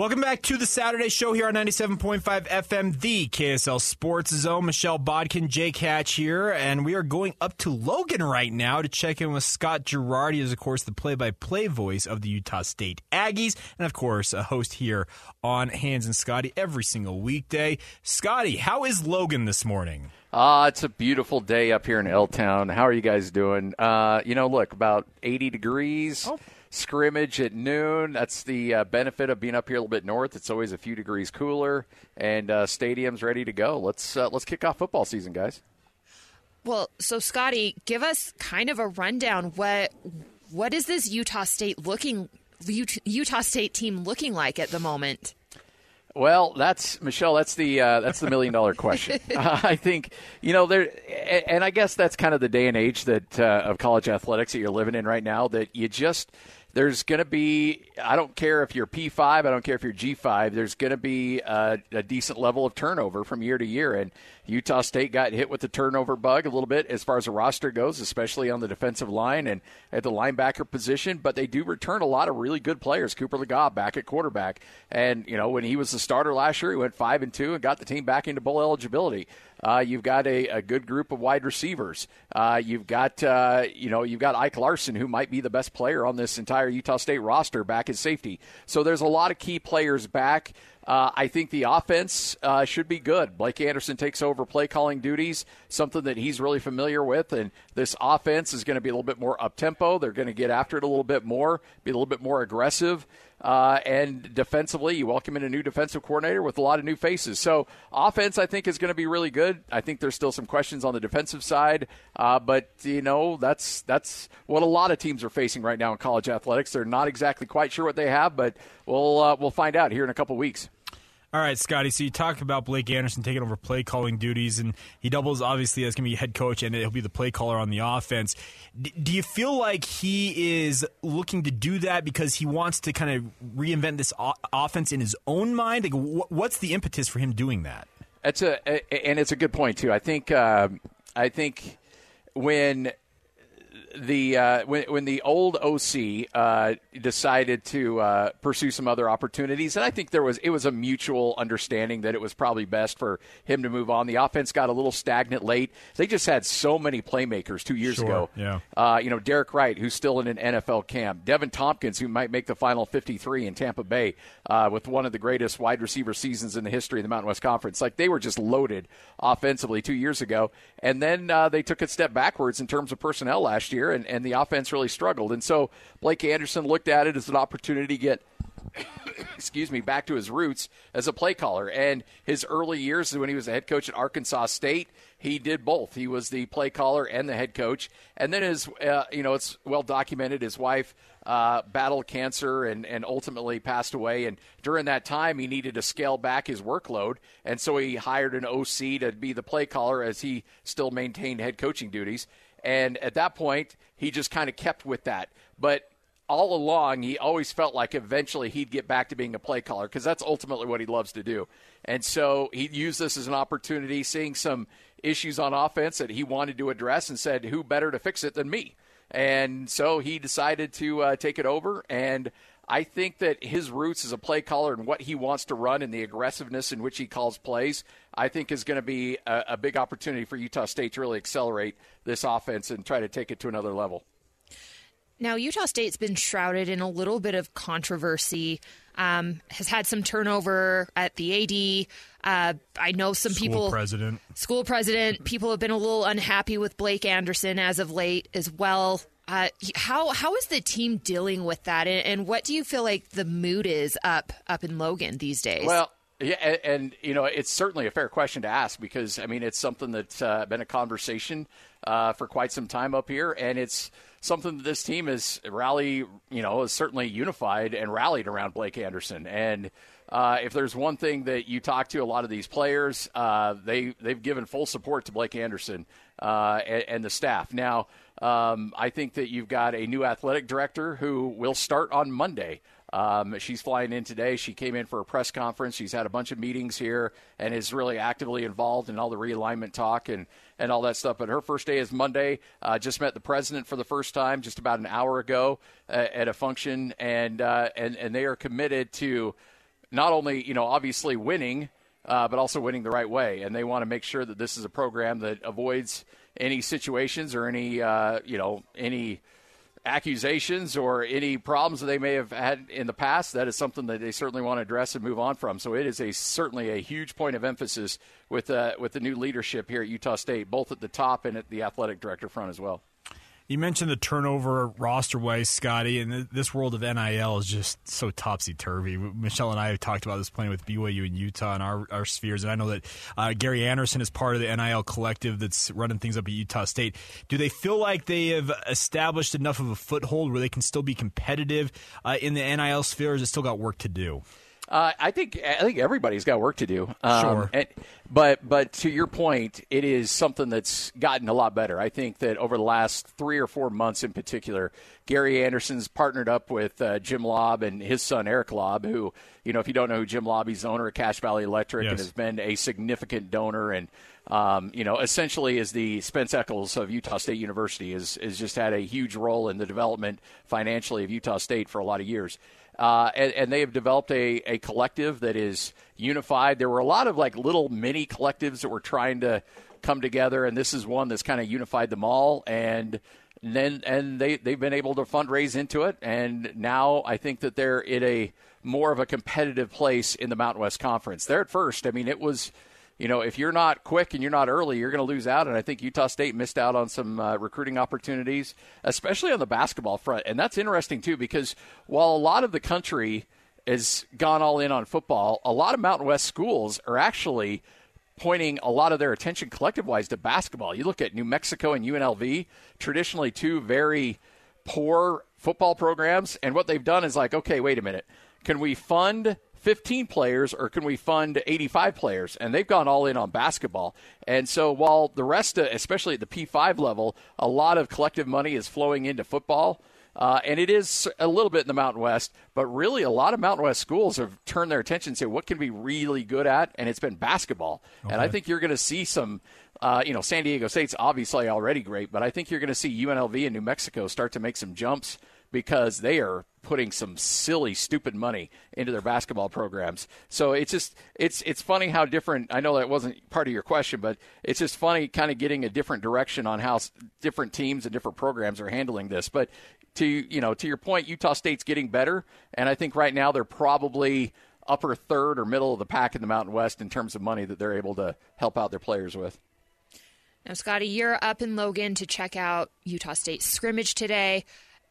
Welcome back to the Saturday show here on 97.5 FM, the KSL Sports Zone. Michelle Bodkin, Jake Hatch here, and we are going up to Logan right now to check in with Scott Garrard. He is, of course, the play-by-play voice of the Utah State Aggies, and of course, a host here on Hans and Scotty every single weekday. Scotty, how is Logan this morning? Ah, uh, it's a beautiful day up here in L Town. How are you guys doing? Uh, you know, look, about 80 degrees. Oh scrimmage at noon. That's the uh, benefit of being up here a little bit north. It's always a few degrees cooler, and uh, stadium's ready to go. Let's uh, let's kick off football season, guys. Well, so Scotty, give us kind of a rundown. What what is this Utah State looking Utah State team looking like at the moment? Well, that's Michelle. That's the uh, that's the million dollar question. uh, I think you know there, and I guess that's kind of the day and age that uh, of college athletics that you're living in right now. That you just there's going to be, I don't care if you're P5, I don't care if you're G5, there's going to be a, a, decent level of turnover from year to year. And Utah State got hit with the turnover bug a little bit as far as the roster goes, especially on the defensive line and at the linebacker position. But they do return a lot of really good players. Cooper Legas back at quarterback, and you know when he was the starter last year, he went five and two and got the team back into bowl eligibility. Uh, you've got a, a, good group of wide receivers. Uh, you've got uh, you know you've got Ike Larsen, who might be the best player on this entire Utah State roster, back at safety. So there's a lot of key players back. Uh, I think the offense uh, should be good. Blake Anderson takes over play calling duties, something that he's really familiar with, and this offense is going to be a little bit more up tempo. They're going to get after it a little bit more, be a little bit more aggressive. Uh, and defensively, you welcome in a new defensive coordinator with a lot of new faces. So, offense, I think, is going to be really good. I think there's still some questions on the defensive side, uh, but you know that's that's what a lot of teams are facing right now in college athletics. They're not exactly quite sure what they have, but we'll uh, we'll find out here in a couple weeks. All right, Scotty. So you talk about Blake Anderson taking over play calling duties, and he doubles obviously as going to be head coach, and he'll be the play caller on the offense. D- do you feel like he is looking to do that because he wants to kind of reinvent this o- offense in his own mind? Like, wh- what's the impetus for him doing that? That's a, and it's a good point too. I think, uh, I think when the uh, when when the old OC uh, decided to uh, pursue some other opportunities, and I think there was it was a mutual understanding that it was probably best for him to move on. The offense got a little stagnant late. They just had so many playmakers two years sure, ago. Yeah, uh, you know Derek Wright, who's still in an NFL camp, Deven Thompkins, who might make the final 53 in Tampa Bay uh, with one of the greatest wide receiver seasons in the history of the Mountain West Conference. Like they were just loaded offensively two years ago, and then uh, they took a step backwards in terms of personnel last year, and, and the offense really struggled. And so Blake Anderson looked at it as an opportunity to get excuse me, back to his roots as a play caller. And his early years when he was a head coach at Arkansas State, he did both. He was the play caller and the head coach. And then his, uh, you know, it's well documented. His wife uh, battled cancer and, and ultimately passed away. And during that time, he needed to scale back his workload. And so he hired an OC to be the play caller as he still maintained head coaching duties. And at that point, he just kind of kept with that. But all along, he always felt like eventually he'd get back to being a play caller because that's ultimately what he loves to do. And so he used this as an opportunity, seeing some issues on offense that he wanted to address, and said, "Who better to fix it than me?" And so he decided to uh, take it over. And I think that his roots as a play caller and what he wants to run and the aggressiveness in which he calls plays, I think is going to be a, a big opportunity for Utah State to really accelerate this offense and try to take it to another level. Now, Utah State's been shrouded in a little bit of controversy. Um, has had some turnover at the AD. Uh, I know some school people. president. School president. People have been a little unhappy with Blake Anderson as of late as well. Uh, how how is the team dealing with that, and, and what do you feel like the mood is up up in Logan these days? Well, yeah, and, and, you know it's certainly a fair question to ask because I mean it's something that's uh, been a conversation uh, for quite some time up here, and it's something that this team is rally, you know, is certainly unified and rallied around Blake Anderson. And uh, if there's one thing that you talk to a lot of these players, uh, they they've given full support to Blake Anderson uh, and, and, the staff. Now, um, I think that you've got a new athletic director who will start on Monday. Um, she's flying in today. She came in for a press conference. She's had a bunch of meetings here and is really actively involved in all the realignment talk and, and all that stuff. But her first day is Monday. Uh, just met the president for the first time just about an hour ago uh, at a function, and uh, and and they are committed to not only you know obviously winning, uh, but also winning the right way. And they want to make sure that this is a program that avoids any situations or any uh, you know any accusations or any problems that they may have had in the past, that is something that they certainly want to address and move on from. So it is a certainly a huge point of emphasis with uh, with the new leadership here at Utah State, both at the top and at the athletic director front as well. You mentioned the turnover roster wise, Scotty, and this world of NIL is just so topsy turvy. Michelle and I have talked about this playing with BYU and Utah and our, our spheres, and I know that uh, Gary Anderson is part of the NIL collective that's running things up at Utah State. Do they feel like they have established enough of a foothold where they can still be competitive uh, in the NIL sphere, or has it still got work to do? Uh, I think I think everybody's got work to do. Um, sure. And, but but to your point, it is something that's gotten a lot better. I think that over the last three or four months, in particular, Gary Anderson's partnered up with uh, Jim Laub and his son Eric Laub, who you know if you don't know who Jim Laub, is, he's the owner of Cache Valley Electric yes. and has been a significant donor and. Um, you know, essentially, is the Spence Eccles of Utah State University has just had a huge role in the development financially of Utah State for a lot of years uh, and, and, they have developed a, a collective that is unified. There were a lot of like little mini collectives that were trying to come together, and this is one that's kind of unified them all. And then and they they've been able to fundraise into it, and now I think that they're in a more of a competitive place in the Mountain West Conference. There at first, I mean, it was you know, if you're not quick and you're not early, you're going to lose out. And I think Utah State missed out on some uh, recruiting opportunities, especially on the basketball front. And that's interesting, too, because while a lot of the country has gone all in on football, a lot of Mountain West schools are actually pointing a lot of their attention collective wise to basketball. You look at New Mexico and UNLV, traditionally two very poor football programs. And what they've done is like, okay, wait a minute. Can we fund 15 players or can we fund 85 players? And they've gone all in on basketball. And so while the rest, of, especially at the P5 level, a lot of collective money is flowing into football. Uh, and it is a little bit in the Mountain West, but really a lot of Mountain West schools have turned their attention to what can be really good at, and it's been basketball. Okay. And I think you're going to see some, uh, you know, San Diego State's obviously already great, but I think you're going to see UNLV and New Mexico start to make some jumps because they are putting some silly, stupid money into their basketball programs. So it's just it's it's funny how different. I know that wasn't part of your question, but it's just funny, kind of getting a different direction on how different teams and different programs are handling this. But to you know to your point, Utah State's getting better, and I think right now they're probably upper third or middle of the pack in the Mountain West in terms of money that they're able to help out their players with. Now, Scotty, you're up in Logan to check out Utah State scrimmage today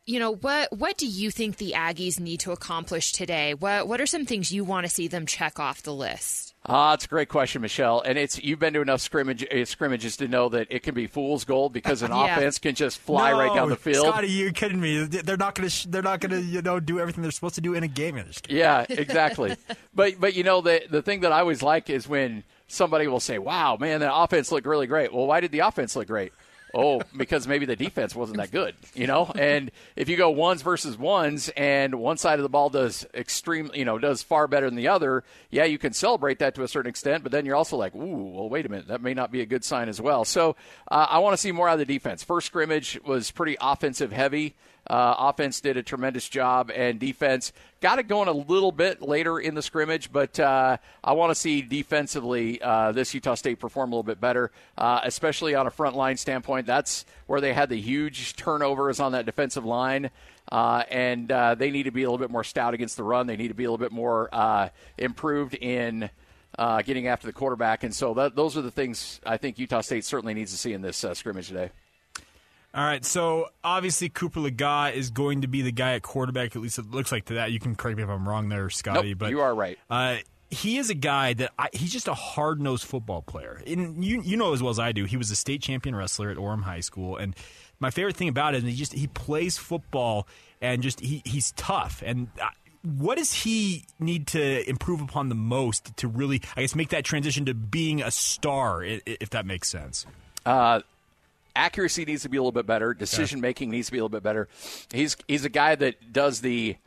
you know what what do you think the Aggies need to accomplish today? What what are some things you want to see them check off the list? Ah, uh, it's a great question, Michelle. And it's you've been to enough scrimmage, uh, scrimmages to know that it can be fool's gold because an yeah. offense can just fly no, right down the field. Scotty, you kidding me? They're not going to they're not going to you know do everything they're supposed to do in a game. Yeah, exactly. but but you know the the thing that I always like is when somebody will say, "Wow, man, the offense looked really great." Well, why did the offense look great? Oh, because maybe the defense wasn't that good, you know. And if you go ones versus ones, and one side of the ball does extreme, you know, does far better than the other, yeah, you can celebrate that to a certain extent. But then you're also like, ooh, well, wait a minute, that may not be a good sign as well. So uh, I want to see more out of the defense. First scrimmage was pretty offensive heavy. Uh, offense did a tremendous job, and defense got it going a little bit later in the scrimmage. But uh, I want to see defensively uh, this Utah State perform a little bit better, uh, especially on a front line standpoint. That's where they had the huge turnovers on that defensive line. Uh, and uh, they need to be a little bit more stout against the run. They need to be a little bit more improved in getting after the quarterback. And so that, those are the things I think Utah State certainly needs to see in this scrimmage today. All right, so obviously Cooper Legas is going to be the guy at quarterback. At least it looks like to that. You can correct me if I'm wrong there, Scotty. Nope, but you are right. Uh, he is a guy that I, he's just a hard nosed football player. And you you know as well as I do, he was a state champion wrestler at Orem High School. And my favorite thing about it is he just he plays football and just he, he's tough. And what does he need to improve upon the most to really, I guess, make that transition to being a star, if that makes sense? Uh, accuracy needs to be a little bit better. Decision making needs to be a little bit better. He's he's a guy that does the,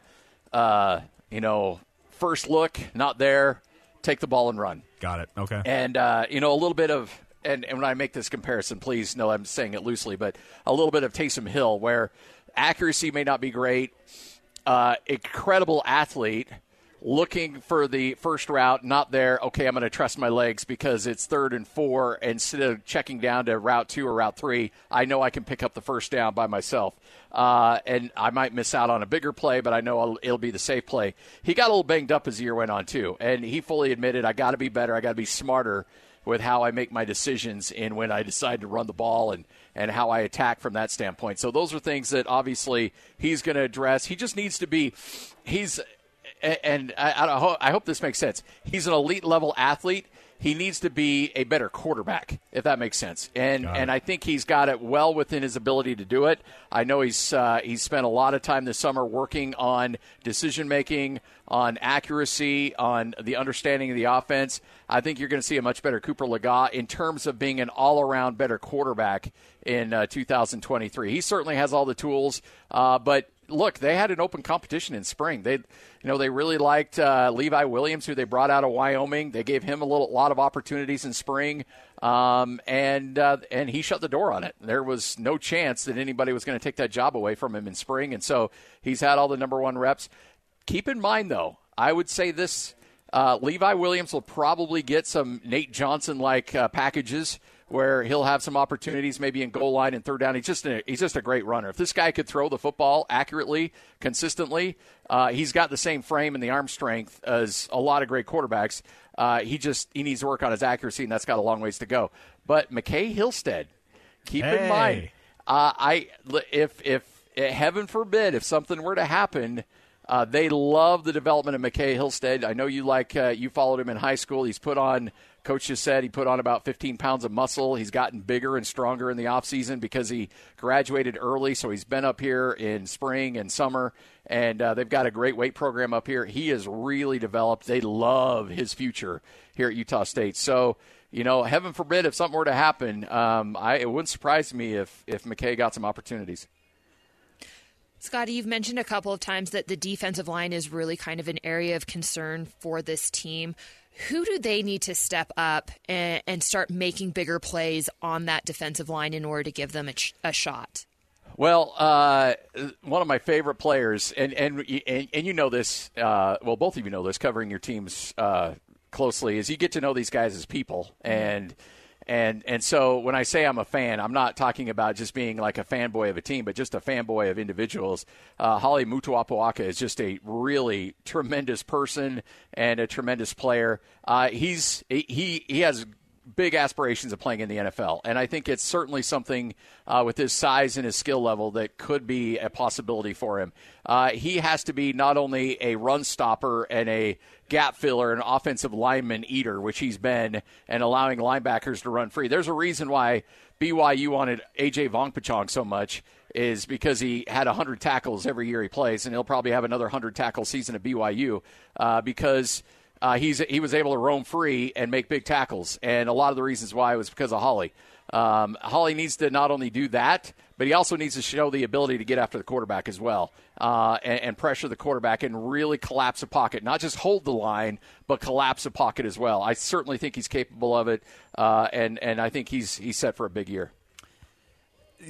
uh, you know, first look, not there, take the ball and run. Got it. Okay. And uh, you know, a little bit of. And, and when I make this comparison, please know I'm saying it loosely, but a little bit of Taysom Hill, where accuracy may not be great, uh, incredible athlete, looking for the first route, not there. Okay, I'm going to trust my legs because it's third and four. Instead of checking down to route two or route three, I know I can pick up the first down by myself. Uh, and I might miss out on a bigger play, but I know it'll be the safe play. He got a little banged up as the year went on, too. And he fully admitted, I got to be better. I got to be smarter with how I make my decisions and when I decide to run the ball and, and how I attack from that standpoint. So those are things that obviously he's going to address. He just needs to be, he's, and I, I, hope this makes sense. He's an elite level athlete. He needs to be a better quarterback, if that makes sense. And and I think he's got it well within his ability to do it. I know he's uh, he's spent a lot of time this summer working on decision making, on accuracy, on the understanding of the offense. I think you're going to see a much better Cooper Legas in terms of being an all around better quarterback in uh, 2023. He certainly has all the tools, uh, but look, they had an open competition in spring. They, you know, they really liked uh, Levi Williams, who they brought out of Wyoming. They gave him a little, lot of opportunities in spring, um, and uh, and he shut the door on it. There was no chance that anybody was going to take that job away from him in spring, and so he's had all the number one reps. Keep in mind, though, I would say this: uh, Levi Williams will probably get some Nate Johnson like uh, packages where he'll have some opportunities maybe in goal line and third down. He's just a, he's just a great runner. If this guy could throw the football accurately, consistently, uh, he's got the same frame and the arm strength as a lot of great quarterbacks. Uh, he just he needs to work on his accuracy, and that's got a long ways to go. But McCae Hillstead, keep hey. in mind, uh, I if if heaven forbid if something were to happen. Uh, they love the development of McCae Hillstead. I know you like uh, you followed him in high school. He's put on Coach just said he put on about 15 pounds of muscle. He's gotten bigger and stronger in the offseason because he graduated early. So he's been up here in spring and summer, and uh, they've got a great weight program up here. He has really developed. They love his future here at Utah State. So, you know, heaven forbid if something were to happen, um, I, it wouldn't surprise me if, if McCae got some opportunities. Scotty, you've mentioned a couple of times that the defensive line is really kind of an area of concern for this team who do they need to step up and, and start making bigger plays on that defensive line in order to give them a, a shot? Well, uh, one of my favorite players, and and and, and you know this. Uh, well, both of you know this, covering your teams uh, closely, is you get to know these guys as people, and. Mm-hmm and and so when I say I'm a fan, I'm not talking about just being like a fanboy of a team, but just a fanboy of individuals. Uh, Hale Motuapuaka is just a really tremendous person and a tremendous player. Uh, he's he he has big aspirations of playing in the NFL, and I think it's certainly something uh, with his size and his skill level that could be a possibility for him. Uh, he has to be not only a run stopper and a gap filler, an offensive lineman eater, which he's been, and allowing linebackers to run free. There's a reason why BYU wanted AJ Vongphachanh so much is because he had 100 tackles every year he plays, and he'll probably have another 100 tackle season at BYU uh, because – uh, he's he was able to roam free and make big tackles. And a lot of the reasons why was because of Holly. Um, Holly needs to not only do that, but he also needs to show the ability to get after the quarterback as well uh, and, and, pressure the quarterback and really collapse a pocket. Not just hold the line, but collapse a pocket as well. I certainly think he's capable of it, uh, and and I think he's he's set for a big year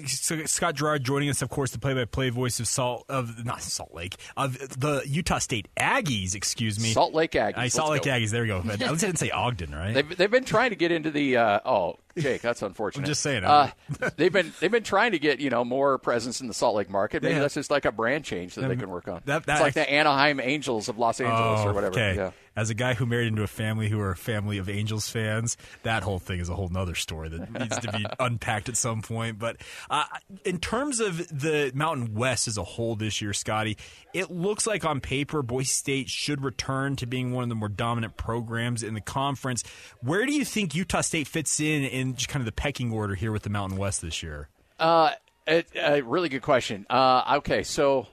Scott Garrard joining us, of course, the play-by-play voice of Salt of not Salt Lake of the Utah State Aggies. Excuse me, Salt Lake Aggies. I Salt Lake go. Aggies. There we go. At least I didn't say Ogden, right? They've, they've been trying to get into the. Uh, oh, Jake, that's unfortunate. I'm just saying. Uh, they've been they've been trying to get you know more presence in the Salt Lake market. Maybe that's just like a brand change that they can work on. That, that, it's like the Anaheim Angels of Los Angeles oh, or whatever. Okay. Yeah. As a guy who married into a family who are a family of Angels fans, that whole thing is a whole nother story that needs to be unpacked at some point. But uh, in terms of the Mountain West as a whole this year, Scotty, it looks like on paper Boise State should return to being one of the more dominant programs in the conference. Where do you think Utah State fits in in just kind of the pecking order here with the Mountain West this year? Uh, a, a really good question. Uh, okay, so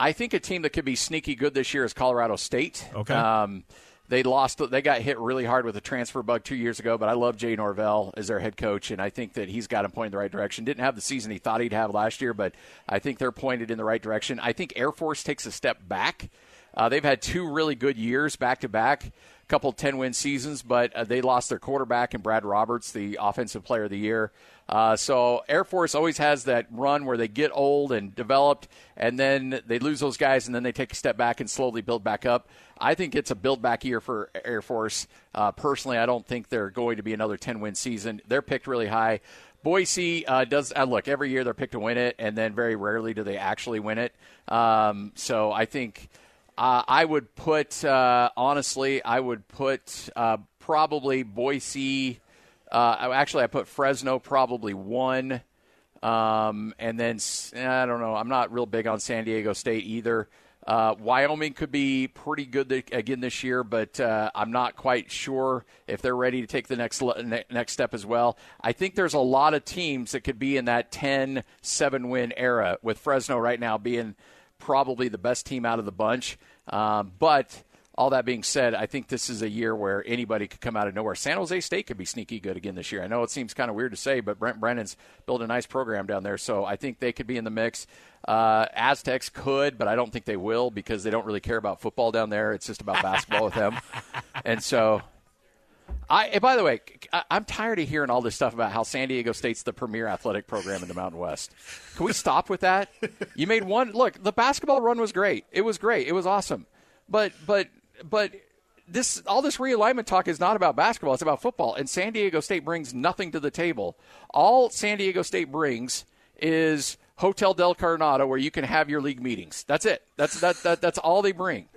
I think a team that could be sneaky good this year is Colorado State. Okay. Um, they lost. They got hit really hard with a transfer bug two years ago. But I love Jay Norvell as their head coach, and I think that he's got them pointed in the right direction. Didn't have the season he thought he'd have last year, but I think they're pointed in the right direction. I think Air Force takes a step back. Uh, they've had two really good years back to back a couple 10 win seasons, but uh, they lost their quarterback and Brad Roberts, the offensive player of the year. Uh, so Air Force always has that run where they get old and developed, and then they lose those guys, and then they take a step back and slowly build back up. I think it's a build back year for Air Force. Uh, personally, I don't think they're going to be another 10 win season. They're picked really high. Boise uh, does uh, look every year they're picked to win it, and then very rarely do they actually win it. Um, so I think uh, I would put, uh, honestly, I would put uh, probably Boise. Uh, actually, I put Fresno probably one. Um, and then, I don't know, I'm not real big on San Diego State either. Uh, Wyoming could be pretty good th- again this year, but uh, I'm not quite sure if they're ready to take the next le- ne- next step as well. I think there's a lot of teams that could be in that 10 7 win era, with Fresno right now being probably the best team out of the bunch. Um, but all that being said, I think this is a year where anybody could come out of nowhere. San Jose State could be sneaky good again this year. I know it seems kind of weird to say, but Brent Brennan's built a nice program down there, so I think they could be in the mix. Uh, Aztecs could, but I don't think they will because they don't really care about football down there. It's just about basketball with them, and so I, by the way, I'm tired of hearing all this stuff about how San Diego State's the premier athletic program in the Mountain West. Can we stop with that? You made one. Look, the basketball run was great. It was great. It was awesome. But but but this all this realignment talk is not about basketball. It's about football. And San Diego State brings nothing to the table. All San Diego State brings is Hotel Del Coronado, where you can have your league meetings. That's it. That's that, that that's all they bring.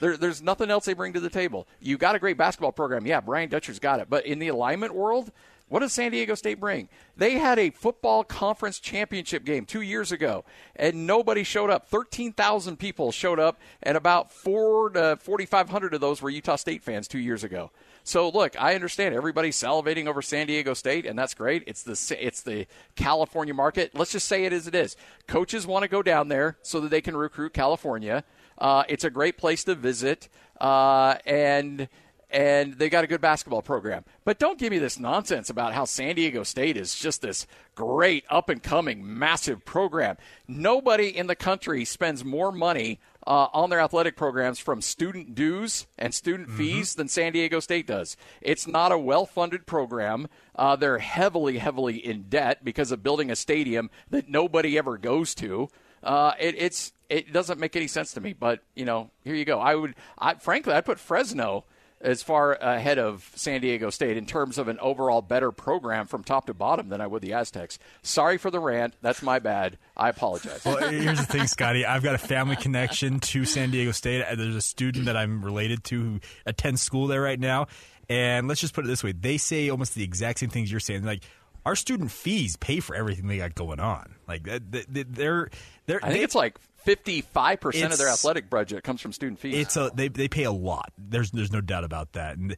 There, there's nothing else they bring to the table. You got a great basketball program. Yeah, Brian Dutcher's got it. But in the alignment world, what does San Diego State bring? They had a football conference championship game two years ago, and nobody showed up. 13,000 people showed up, and about four to 4,500 of those were Utah State fans two years ago. So look, I understand everybody's salivating over San Diego State, and that's great. It's the it's the California market. Let's just say it as it is. Coaches want to go down there so that they can recruit California. Uh, it's a great place to visit, uh, and and they got a good basketball program. But don't give me this nonsense about how San Diego State is just this great up and coming massive program. Nobody in the country spends more money uh, on their athletic programs from student dues and student mm-hmm. fees than San Diego State does. It's not a well funded program. Uh, they're heavily, heavily in debt because of building a stadium that nobody ever goes to. Uh, it, it's it doesn't make any sense to me. But you know, here you go. I would, I, frankly, I'd put Fresno as far ahead of San Diego State in terms of an overall better program from top to bottom than I would the Aztecs. Sorry for the rant. That's my bad. I apologize. Well, here's the thing, Scotty. I've got a family connection to San Diego State. There's a student that I'm related to who attends school there right now. And let's just put it this way: they say almost the exact same things you're saying. Like our student fees pay for everything they got going on. Like they're they're. I think they, it's like fifty-five percent of their athletic budget comes from student fees. It's a they they pay a lot. There's there's no doubt about that. And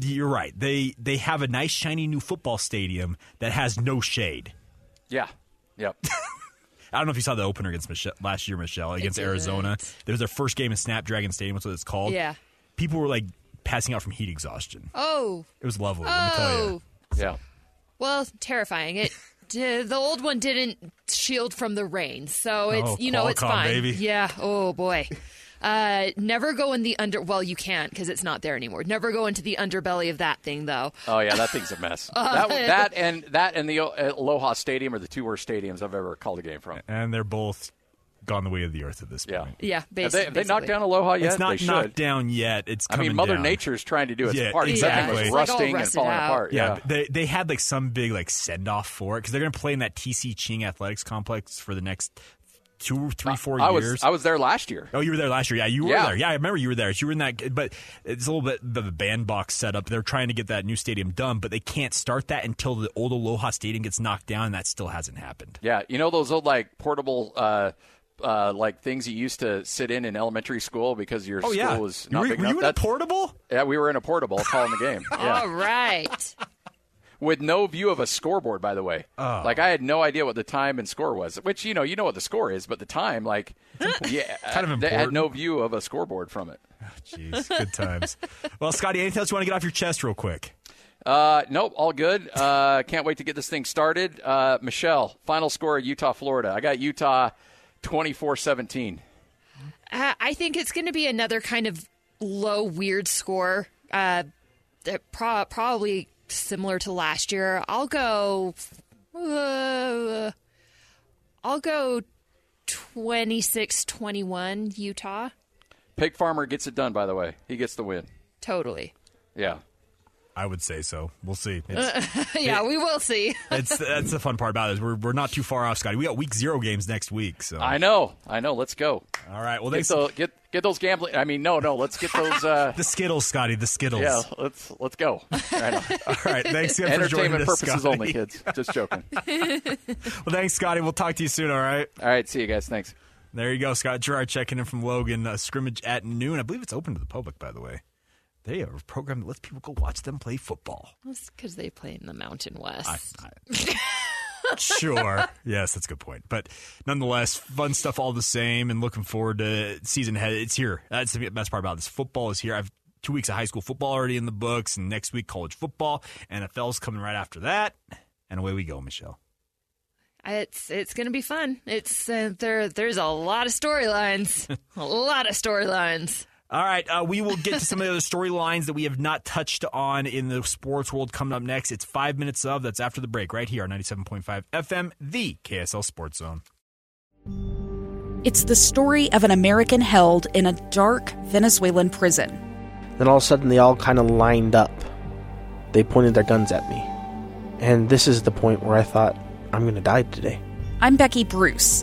you're right. They they have a nice shiny new football stadium that has no shade. Yeah. Yep. I don't know if you saw the opener against Michelle, last year, Michelle, against Arizona. There was their first game in Snapdragon Stadium. That's what it's called. Yeah. People were like passing out from heat exhaustion. Oh, it was lovely. Let me tell you. Oh. Yeah. Well, terrifying. It the old one didn't shield from the rain, so it's Oh, you know it's fine. baby. Yeah. Oh boy. Uh, never go in the under. Well, you can't because it's not there anymore. Never go into the underbelly of that thing, though. Oh yeah, that thing's a mess. Uh, that, that and that and the Aloha Stadium are the two worst stadiums I've ever called a game from. And they're both gone the way of the earth at this Yeah. point. Yeah, Have they, have they knocked down Aloha yet? It's not they should. knocked down yet. It's I mean, Mother down. Nature's trying to do its Yeah, part. exactly. That thing It's was like rusting and falling out. apart. Yeah, Yeah. they they had like some big like send off for it because they're going to play in that TC Ching Athletics Complex for the next two, three, four I years. was I was there last year. Oh, you were there last year. Yeah, you were Yeah. there. Yeah, I remember you were there. You were in that, but it's a little bit of a bandbox setup. They're trying to get that new stadium done, but they can't start that until the old Aloha Stadium gets knocked down, and that still hasn't happened. Yeah, you know those old like portable uh, uh, like things you used to sit in in elementary school because your Oh school yeah, was not were, big were enough. you in a portable? yeah, we were in a portable calling the game. Yeah. All right. with no view of a scoreboard, by the way. Oh. Like I had no idea what the time and score was. Which you know, you know what the score is, but the time, like, yeah, Kind of they had no view of a scoreboard from it. Jeez, good times. well, Scotty, anything else you want to get off your chest real quick? Uh, nope, all good. Uh, can't wait to get this thing started. Uh, Michelle, final score Utah, Florida. I got Utah 24-17. Uh, I think it's going to be another kind of low, weird score. Uh, that pro- probably similar to last year. I'll go. Uh, I'll go 26-21 Utah. Pig Farmer gets it done. By the way, he gets the win. Totally. Yeah. I would say so. We'll see. It's, yeah, we will see. it's that's the fun part about it is we're we're not too far off, Scotty. We got week zero games next week, so I know, I know. Let's go. all right. Well, Get, thanks. the, get get those gambling. I mean, no, no. Let's get those. Uh, the Skittles, Scotty. The Skittles. yeah, let's let's go. Right. All right. Thanks again for joining Entertainment us, purposes Scotty. only, kids. Just joking. Well, thanks, Scotty. We'll talk to you soon. All right. All right, see you guys. Thanks. There you go, Scott Garrard checking in from Logan. Uh, scrimmage at noon. I believe it's open to the public, by the way. They are a program that lets people go watch them play football. That's because they play in the Mountain West. I- sure. yes, that's a good point. But nonetheless, fun stuff all the same and looking forward to season ahead. It's here. That's the best part about this. Football is here. I've two weeks of high school football already in the books, and next week college football. NFL's coming right after that. And away we go, Michelle. It's it's going to be fun. It's uh, there. There's a lot of storylines. a lot of storylines. All right, uh, we will get to some of the other storylines that we have not touched on in the sports world coming up next. It's five minutes of that's after the break right here on 97.5 FM, the KSL Sports Zone. It's the story of an American held in a dark Venezuelan prison. Then all of a sudden, they all kind of lined up. They pointed their guns at me. And this is the point where I thought, I'm going to die today. I'm Becky Bruce.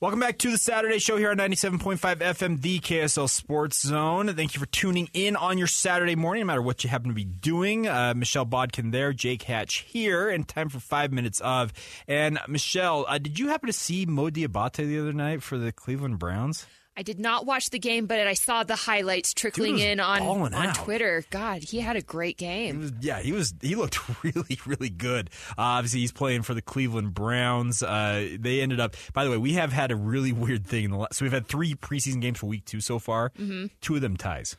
Welcome back to the Saturday show here on 97.5 FM, the KSL Sports Zone. Thank you for tuning in on your Saturday morning, no matter what you happen to be doing. Uh, Michelle Bodkin there, Jake Hatch here, and time for five minutes of. And Michelle, uh, did you happen to see Mo Diabate the other night for the Cleveland Browns? I did not watch the game, but I saw the highlights trickling in on on out. Twitter. God, he had a great game. Yeah, he was. He looked really, really good. Uh, obviously, he's playing for the Cleveland Browns. Uh, they ended up. By the way, we have had a really weird thing. In the, la- so we've had three preseason games for week two so far. Mm-hmm. Two of them ties.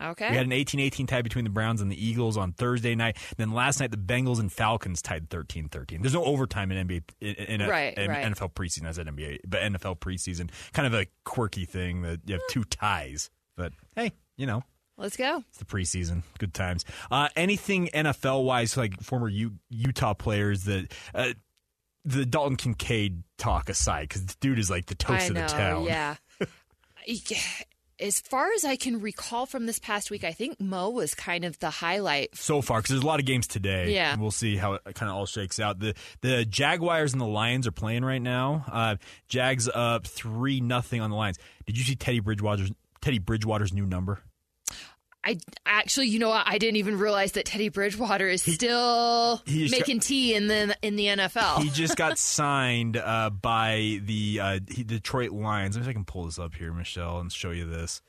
Okay. We had an 18-18 tie between the Browns and the Eagles on Thursday night. Then last night, the Bengals and Falcons tied 13-13. There's no overtime in NBA in, in, in, Right, in right. NFL preseason. I said NBA, but NFL preseason, kind of a quirky thing that you have two ties. But hey, you know, Let's go. it's the preseason. Good times. Uh, anything NFL wise, like former U- Utah players that. Uh, the Dalton Kincaid talk aside, because the dude is like the toast of the town. Yeah. As far as I can recall from this past week, I think Mo was kind of the highlight. so far because there's a lot of games today. Yeah. and we'll see how it kind of all shakes out. the The Jaguars and the Lions are playing right now. Uh, Jags up three nothing on the Lions. Did you see Teddy Bridgewater's Teddy Bridgewater's new number? I actually, you know, what? I didn't even realize that Teddy Bridgewater is still he making tea in the in the NFL. He just got signed uh, by the uh, Detroit Lions. Let me see if I can pull this up here, Michelle, and show you this.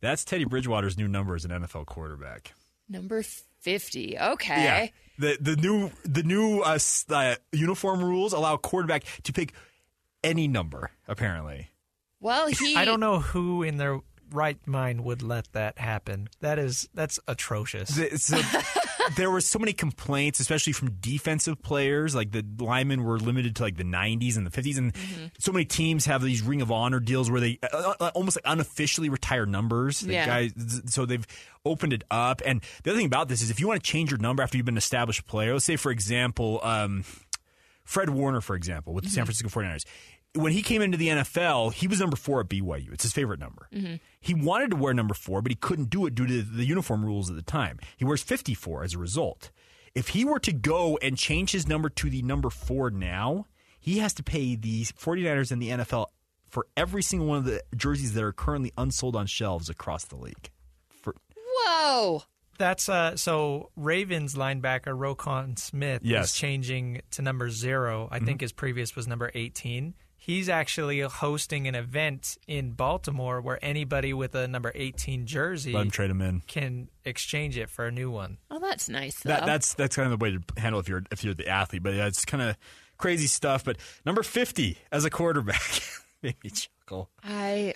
That's Teddy Bridgewater's new number as an NFL quarterback. Number 50. Okay. Yeah. The the new the new uh, uh, uniform rules allow a quarterback to pick any number. Apparently. Well, he. I don't know who in their right mind would let that happen. That is that's atrocious. So, there were so many complaints, especially from defensive players. Like the linemen were limited to like the 90s and the 50s, and mm-hmm. so many teams have these Ring of Honor deals where they uh, uh almost like unofficially retire numbers. Yeah. Guys, so they've opened it up. And the other thing about this is, if you want to change your number after you've been an established player, let's say for example. Um, Fred Warner, for example, with the San mm-hmm. Francisco 49ers when he came into the NFL, he was number four at BYU. It's his favorite number. Mm-hmm. He wanted to wear number four, but he couldn't do it due to the uniform rules at the time. He wears 54 as a result. If he were to go and change his number to the number four now, he has to pay the 49ers and the NFL for every single one of the jerseys that are currently unsold on shelves across the league. For- Whoa. That's uh so Ravens linebacker Roquan Smith yes. is changing to number zero. I mm-hmm. think his previous was number eighteen he's actually hosting an event in Baltimore where anybody with a number 18 jersey Let him trade him in. can exchange it for a new one. Oh, that's nice. Though. That, that's that's kind of the way to handle it if you're if you're the athlete. But yeah, it's kind of crazy stuff. But number 50 as a quarterback made me chuckle. I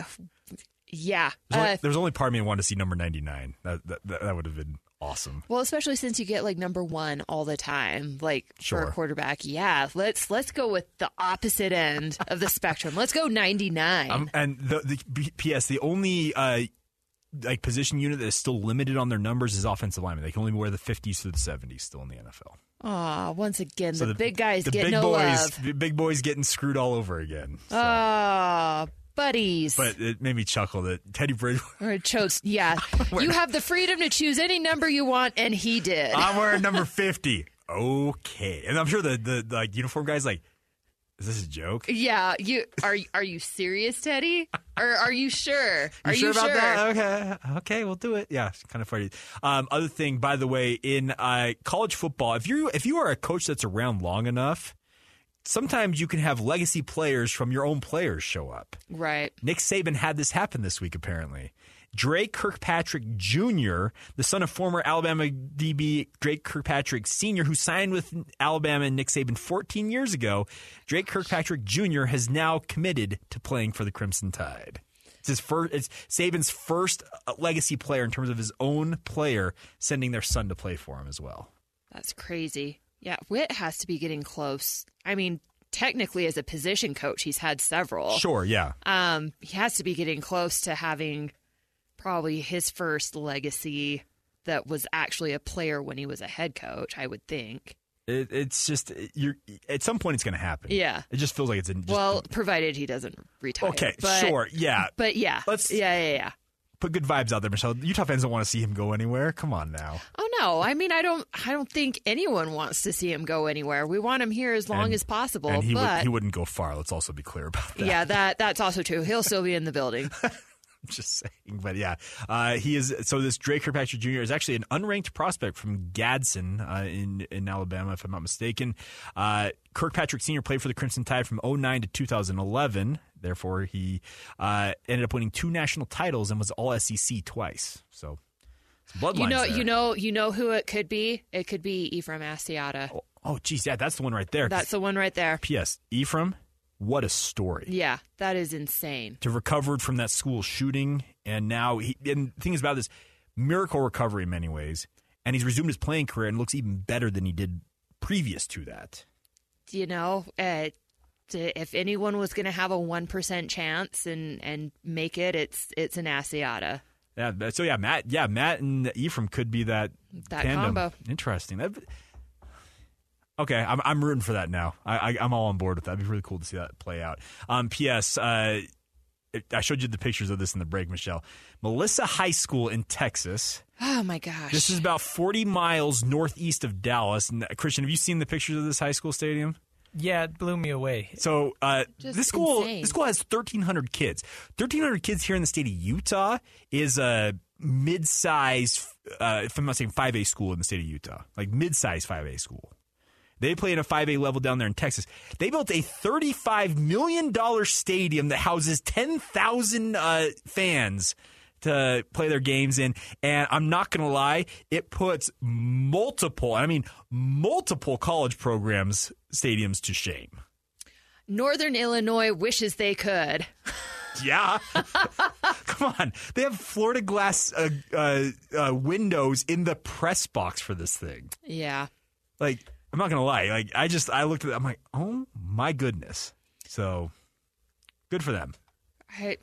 yeah. There's, uh, only, there's only part of me that wanted to see number 99. That that, that would have been awesome. Well, especially since you get like number one all the time, like sure. for a quarterback. Yeah, let's let's go with the opposite end of the spectrum. Let's go ninety nine. Um, and the, the P.S. The only uh, like position unit that is still limited on their numbers is offensive linemen. They can only wear the fifties through the seventies still in the NFL. Ah, oh, once again, so the, the, big guys the get big no boys, love. The big boys getting screwed all over again. Ah. So. Oh, buddies. But it made me chuckle that Teddy Bridgewater chose. Yeah, you have the freedom to choose any number you want, and he did. I'm wearing number fifty. Okay, and I'm sure the the, the like, uniform guy's like, "Is this a joke?" Yeah, you are. Are you serious, Teddy? or are you sure? Are you sure about sure? that? Okay, okay, we'll do it. Yeah, kind of funny. Um, other thing, by the way, in uh, college football, if you if you are a coach that's around long enough sometimes you can have legacy players from your own players show up. Right. Nick Saban had this happen this week, apparently. Drake Kirkpatrick Jr., the son of former Alabama DB Drake Kirkpatrick Sr., who signed with Alabama and Nick Saban 14 years ago, Drake Kirkpatrick Jr. has now committed to playing for the Crimson Tide. It's his first. It's Saban's first uh, legacy player in terms of his own player sending their son to play for him as well. That's crazy. Yeah, Whitt has to be getting close. I mean, technically as a position coach, he's had several. Sure, yeah. Um, he has to be getting close to having probably his first legacy that was actually a player when he was a head coach. I would think. It, it's just you're at some point it's going to happen. Yeah, it just feels like it's in. well, provided he doesn't retire. Okay, but, sure, yeah, but yeah, let's yeah, yeah, yeah put good vibes out there, Michelle. Utah fans don't want to see him go anywhere. Come on now. Oh no, I mean I don't. I don't think anyone wants to see him go anywhere. We want him here as long and, as possible. And he, but, would, he wouldn't go far. Let's also be clear about that. Yeah, that that's also true. He'll still be in the building. just saying, but yeah, uh, he is. So this Drake Kirkpatrick Jr. is actually an unranked prospect from Gadsden uh, in in Alabama, if I'm not mistaken. Uh, Kirkpatrick Sr. played for the Crimson Tide from 09 to 2011. Therefore, he uh, ended up winning two national titles and was All SEC twice. So. You know, there. you know, you know who it could be. It could be Ephraim Asiata. Oh, oh, geez, yeah, that's the one right there. That's the one right there. P.S. Ephraim, what a story! Yeah, that is insane. To recovered from that school shooting, and now he. And the thing is about this miracle recovery in many ways, and he's resumed his playing career and looks even better than he did previous to that. You know, uh, if anyone was going to have a one percent chance and and make it, it's it's an Asiata. Yeah. So yeah, Matt. Yeah, Matt and Ephraim could be that that tandem. combo. Interesting. That, okay, I'm I'm rooting for that now. I, I am all on board with that. It'd be really cool to see that play out. Um, P.S. Uh, I showed you the pictures of this in the break, Michelle. Melissa High School in Texas. Oh my gosh! This is about 40 miles northeast of Dallas. And Christian, have you seen the pictures of this high school stadium? Yeah, it blew me away. So uh, this school, insane. this school has thirteen hundred kids. Thirteen hundred kids here in the state of Utah is a mid-size, uh, if I'm not saying five A school in the state of Utah, like mid-size five A school. They play in a 5A level down there in Texas. They built a $35 million stadium that houses 10,000 uh, fans to play their games in. And I'm not going to lie, it puts multiple, I mean, multiple college programs stadiums to shame. Northern Illinois wishes they could. Yeah. Come on. They have Florida glass uh, uh, uh, windows in the press box for this thing. Yeah. Like, I'm not going to lie. Like, I just, I looked at it, I'm like, oh my goodness. So, good for them. I,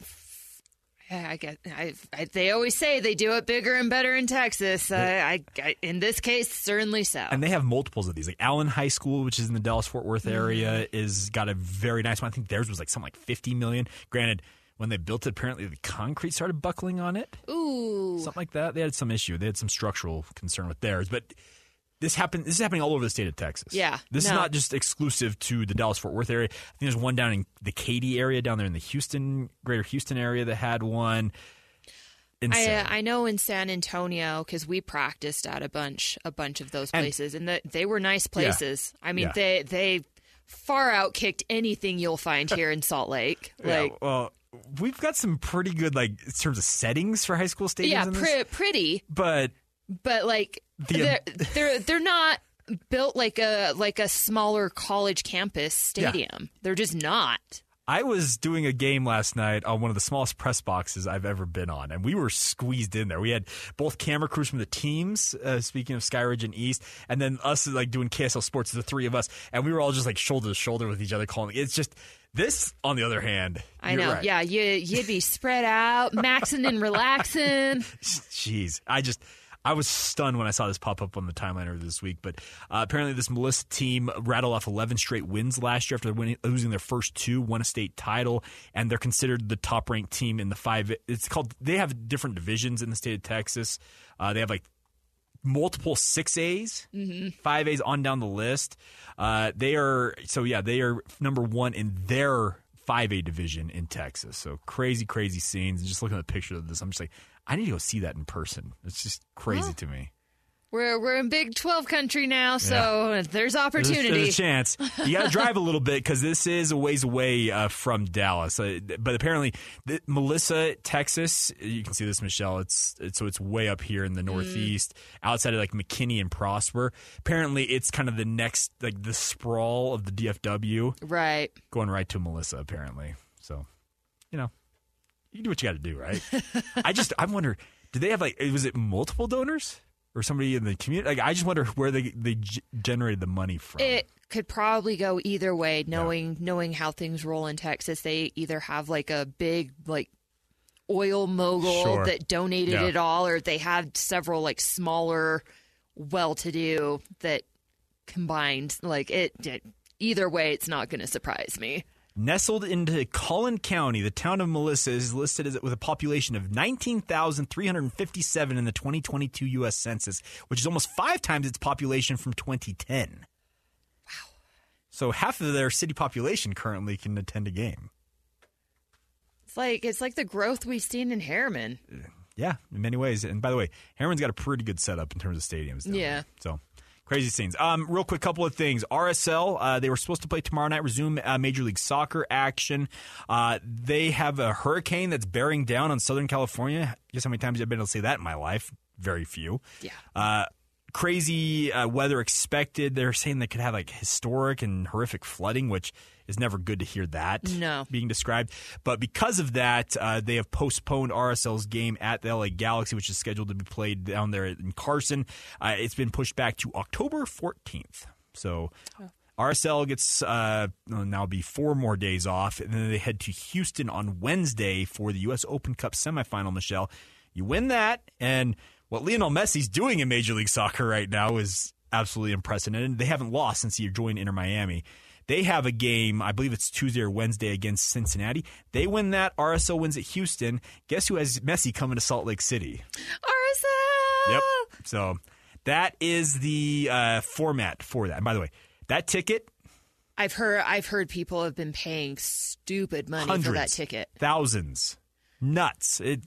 I get. I, I, they always say they do it bigger and better in Texas. I, I, in this case, certainly so. And they have multiples of these. Like Allen High School, which is in the Dallas Fort Worth area, mm. is got a very nice one. I think theirs was like something like fifty million. Granted, when they built it, apparently the concrete started buckling on it. Ooh, something like that. They had some issue. They had some structural concern with theirs, but this happened. This is happening all over the state of Texas. Yeah, this no. is not just exclusive to the Dallas Fort Worth area. I think there's one down in the Katy area, down there in the Houston, Greater Houston area that had one. I, uh, I know in San Antonio because we practiced at a bunch a bunch of those places, and, and the, they were nice places. Yeah. I mean, yeah. they they far outkicked anything you'll find here in Salt Lake. Like, yeah, well, we've got some pretty good like in terms of settings for high school stadiums. Yeah, pre- pretty, but but like the, they're, they're they're not built like a like a smaller college campus stadium. Yeah. They're just not. I was doing a game last night on one of the smallest press boxes I've ever been on, and we were squeezed in there. We had both camera crews from the teams, uh, speaking of Skyridge and East, and then us like doing KSL Sports, the three of us, and we were all just like shoulder to shoulder with each other, calling. It's just this, on the other hand, I know, right. yeah, you you'd be spread out, maxing and relaxing. Jeez, I just I was stunned when I saw this pop up on the timeline earlier this week. But uh, apparently, this Melissa team rattled off 11 straight wins last year after winning, losing their first two, won a state title, and they're considered the top ranked team in the five. It's called. They have different divisions in the state of Texas. Uh, they have like multiple six A's, mm-hmm. five A's on down the list. Uh, they are so yeah, they are number one in their 5A division in Texas. So crazy, crazy scenes. And just looking at the picture of this, I'm just like, I need to go see that in person. It's just crazy to me. We're we're in Big Twelve country now, so yeah. there's opportunity. There's, there's, a chance. You got to drive a little bit because this is a ways away uh, from Dallas. Uh, but apparently, the, Melissa, Texas. You can see this, Michelle. It's, it's so it's way up here in the mm. Northeast, mm. outside of like McKinney and Prosper. Apparently, it's kind of the next like the sprawl of the DFW. Right. Going right to Melissa. Apparently, so you know you do what you got to do, right? I just I wonder, did they have like was it multiple donors or somebody in the community? Like I just wonder where they they g- generated the money from. It could probably go either way, knowing yeah. knowing how things roll in Texas. They either have like a big like oil mogul sure. that donated yeah. it all, or they had several like smaller, well-to-do that combined. Like it, it either way, it's not going to surprise me. Nestled into Collin County, the town of Melissa is listed as, with a population of 19,357 in the 2022 U.S. Census, which is almost five times its population from 2010. Wow. So half of their city population currently can attend a game. It's like it's like the growth we've seen in Herriman. Yeah, in many ways. And by the way, Herriman's got a pretty good setup in terms of stadiums. yeah. There. So Crazy scenes. Um, real quick, couple of things. RSL, uh, they were supposed to play tomorrow night, resume uh, Major League Soccer action. Uh, they have a hurricane that's bearing down on Southern California. Guess how many times I've been able to say that in my life? Very few. Yeah. Uh, crazy uh, weather expected. They're saying they could have like historic and horrific flooding, which is never good to hear that no. being described. But because of that, uh, they have postponed RSL's game at the LA Galaxy, which is scheduled to be played down there in Carson. Uh, it's been pushed back to October 14th. So. Oh. RSL gets uh, now be four more days off, and then they head to Houston on Wednesday for the U.S. Open Cup semifinal. Michelle, you win that, and what Lionel Messi's doing in Major League Soccer right now is absolutely unprecedented. And they haven't lost since he joined Inter Miami. They have a game, I believe it's Tuesday or Wednesday against Cincinnati. They win that. RSL wins at Houston. Guess who has Messi coming to Salt Lake City? RSL. Yep. So that is the uh, format for that. And by the way, that ticket. I've heard. I've heard people have been paying stupid money hundreds, for that ticket. Thousands, nuts. It.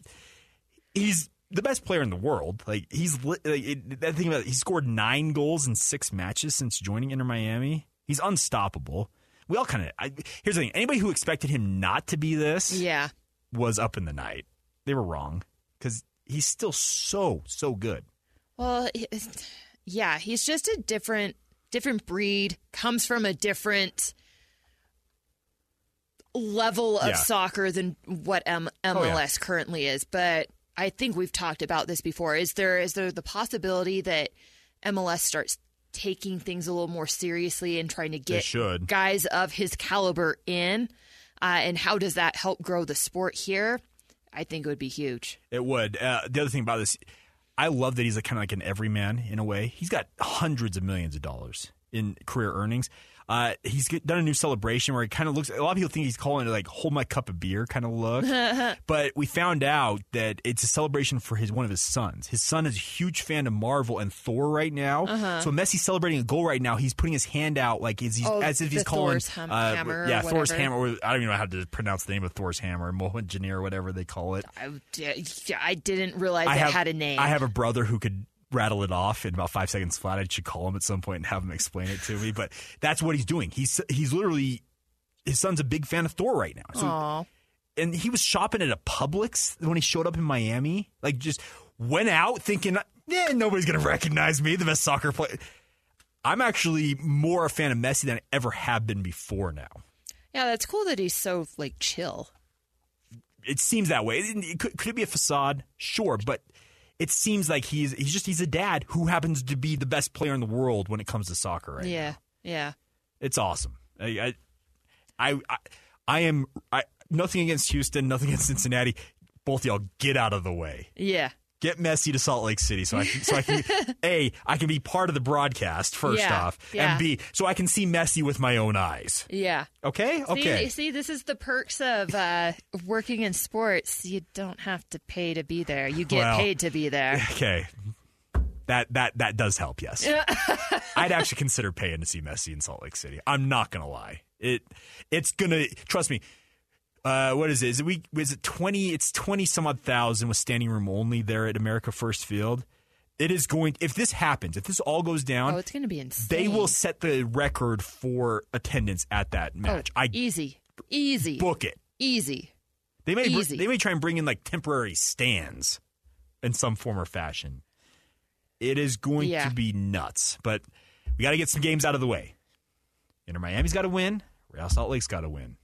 He's the best player in the world. Like he's like, that thing about it, he scored nine goals in six matches since joining Inter Miami. He's unstoppable. We all kind of. Here's the thing: anybody who expected him not to be this, yeah, was up in the night. They were wrong because he's still so so good. Well, yeah, he's just a different different breed. Comes from a different level of Yeah. soccer than what M- MLS Oh, yeah. currently is. But I think we've talked about this before. Is there is there the possibility that MLS starts taking things a little more seriously and trying to get guys of his caliber in? Uh, and how does that help grow the sport here? I think it would be huge. It would. Uh, the other thing about this, I love that he's like, kind of like an everyman in a way. He's got hundreds of millions of dollars in career earnings. Uh, he's done a new celebration where he kind of looks. A lot of people think he's calling it like "hold my cup of beer" kind of look, but we found out that it's a celebration for his one of his sons. His son is a huge fan of Marvel and Thor right now. Uh-huh. So Messi's celebrating a goal right now. He's putting his hand out like as, he's, Oh, as if he's calling Thor's ham- uh, hammer yeah, Thor's hammer. Or, I don't even know how to pronounce the name of Thor's hammer, Mohanjir or whatever they call it. I, I didn't realize I it have, had a name. I have a brother who could rattle it off in about five seconds flat. I should call him at some point and have him explain it to me. But that's what he's doing. He's he's literally his son's a big fan of Thor right now. So, Aw. and he was shopping at a Publix when he showed up in Miami. Like just went out thinking, yeah, nobody's gonna recognize me, the best soccer player. I'm actually more a fan of Messi than I ever have been before now. Yeah, that's cool that he's so like chill. it seems that way. It- it could, could it be a facade? Sure, but it seems like he's he's just he's a dad who happens to be the best player in the world when it comes to soccer. Right? Yeah, yeah. It's awesome. I I I, I, I am I, nothing against Houston, nothing against Cincinnati. Both y'all get out of the way. Yeah. Get Messi to Salt Lake City so I can, so I can a I can be part of the broadcast first Yeah, off, yeah. and b so I can see Messi with my own eyes. Yeah. Okay, okay. See, see, this is the perks of uh, working in sports. You don't have to pay to be there. You get Well, paid to be there. Okay. That that that does help, yes. I'd actually consider paying to see Messi in Salt Lake City. I'm not gonna lie. It it's gonna trust me. Uh, what is it? Is it we? Is it twenty? It's twenty some odd thousand with standing room only there at America First Field. It is going. If this happens, if this all goes down, Oh, it's going to be insane. they will set the record for attendance at that match. Oh, I easy, easy, book it. easy. They may br- they may try and bring in like temporary stands in some form or fashion. It is going Yeah. to be nuts, but we got to get some games out of the way. Inter Miami's got to win. Real Salt Lake's got to win.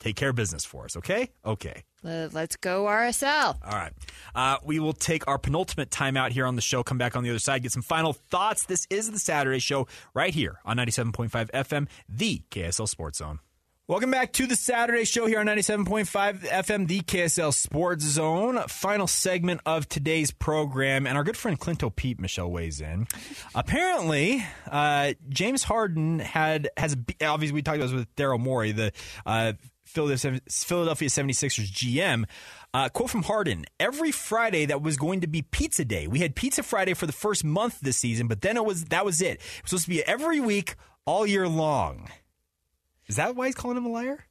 Take care of business for us, okay? Okay. Let's go RSL. All right. Uh, we will take our penultimate timeout here on the show, come back on the other side, get some final thoughts. This is the Saturday show right here on 97.5 FM, the KSL Sports Zone. Welcome back to the Saturday show here on 97.5 FM, the KSL Sports Zone. Final segment of today's program, and our good friend Clint O'Peep, Michelle, weighs in. Apparently, uh, James Harden had has obviously we talked about this with Daryl Morey, the uh, Philadelphia Philadelphia 76ers GM. Uh, quote from Harden: Every Friday that was going to be Pizza Day. We had Pizza Friday for the first month this season, but then it was that was it. It was supposed to be every week, all year long. Is that why he's calling him a liar?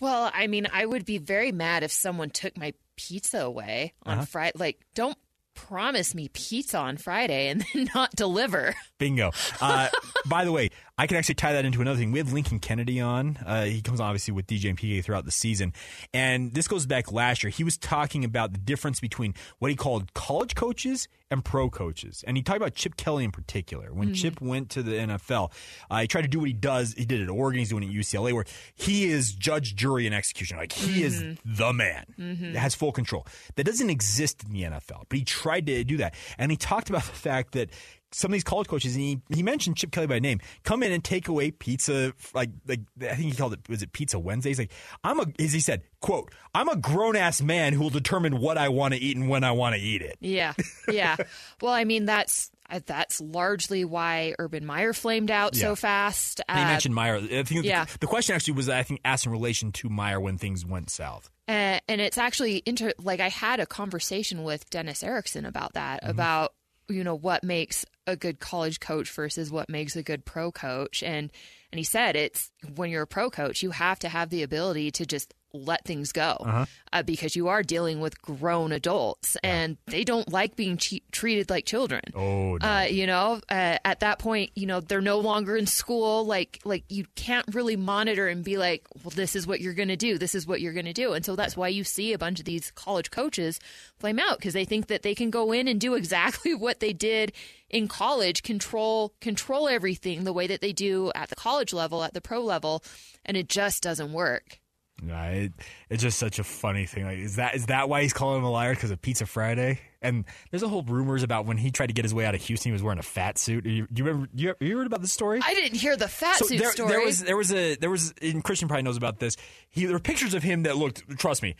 Well, I mean, I would be very mad if someone took my pizza away on Uh-huh. Friday. Like, don't promise me pizza on Friday and then not deliver. Bingo. Uh, by the way, I can actually tie that into another thing. We had Lincoln Kennedy on. Uh, he comes on obviously with DJ and PK throughout the season. And this goes back last year. He was talking about the difference between what he called college coaches and pro coaches. And he talked about Chip Kelly in particular. When Mhm. Chip went to the NFL, uh, he tried to do what he does. He did it at Oregon. He's doing it at UCLA, where he is judge, jury, and execution. Like he is Mhm. the man Mhm. that has full control. That doesn't exist in the NFL, but he tried to do that. And he talked about the fact that some of these college coaches, and he, he mentioned Chip Kelly by name, come in and take away pizza, like like I think he called it was it Pizza Wednesdays. Like I'm a, as he said, quote, I'm a grown ass man who will determine what I want to eat and when I want to eat it. Yeah, yeah. well, I mean, that's uh, that's largely why Urban Meyer flamed out Yeah. so fast. Uh, mentioned Meyer. I think yeah. the, the question actually was, I think, asked in relation to Meyer when things went south. Uh, and it's actually inter like I had a conversation with Dennis Erickson about that Mm-hmm. about you know what makes a good college coach versus what makes a good pro coach. And and he said it's when you're a pro coach you have to have the ability to just let things go Uh-huh. uh, because you are dealing with grown adults and they don't like being che- treated like children. Oh, no. Uh, you know, uh, at that point, you know, they're no longer in school. Like, like you can't really monitor and be like, well, this is what you're going to do. This is what you're going to do. And so that's why you see a bunch of these college coaches flame out because they think that they can go in and do exactly what they did in college, control, control everything the way that they do at the college level, at the pro level. And it just doesn't work. Yeah, it, it's just such a funny thing. Like, is that is that why he's calling him a liar because of Pizza Friday? And there's a whole rumors about when he tried to get his way out of Houston, he was wearing a fat suit. You, you remember? You, you heard about this story? I didn't hear the fat So suit there, story. there was there was a there was and Christian probably knows about this. He there were pictures of him that looked. Trust me,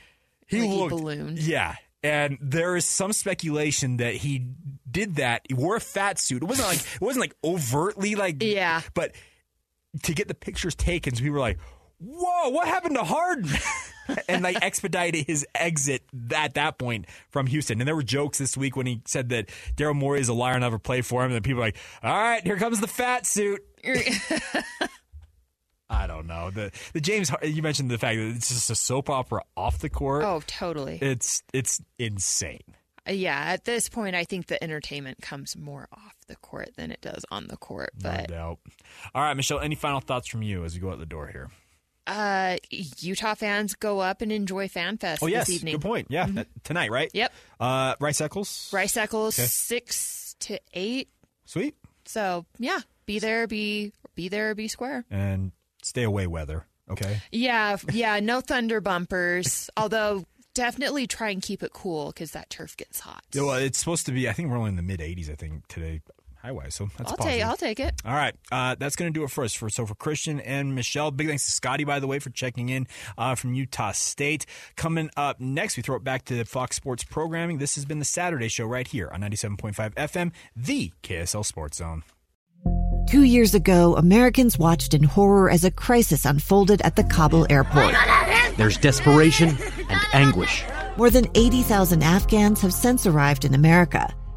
he Like he looked ballooned. Yeah, and there is some speculation that he did that. He wore a fat suit. It wasn't like it wasn't like overtly like Yeah. but to get the pictures taken, so people were like, "Whoa, what happened to Harden?" and they expedited his exit at that point from Houston. And there were jokes this week when he said that Daryl Morey is a liar and never played for him. And then people were like, "All right, here comes the fat suit." I don't know. The the James you mentioned the fact that it's just a soap opera off the court. oh, totally. It's it's insane. Yeah, at this point, I think the entertainment comes more off the court than it does on the court. No But doubt. All right, Michelle. Any final thoughts from you as we go out the door here? Uh, Utah fans go up and enjoy FanFest Oh yes, this evening. good point. Yeah, that- tonight, right? Yep. Uh, Rice Eccles. Rice Eccles Okay. six to eight. Sweet. So yeah, be there, be be there, be square. And stay away weather. Okay. Yeah, yeah. No thunder bumpers. although definitely try and keep it cool because that turf gets hot. Yeah, well, it's supposed to be. I think we're only in the mid 80s. I think today, highway. So that's I'll positive. take I'll take it. All right, uh, that's going to do it for us. For so for Christian and Michelle, big thanks to Scotty by the way for checking in uh, from Utah State. Coming up next, we throw it back to Fox Sports programming. This has been the Saturday Show right here on 97.5 FM, the KSL Sports Zone. Two years ago, Americans watched in horror as a crisis unfolded at the Kabul airport. There's desperation and anguish. More than 80,000 Afghans have since arrived in America,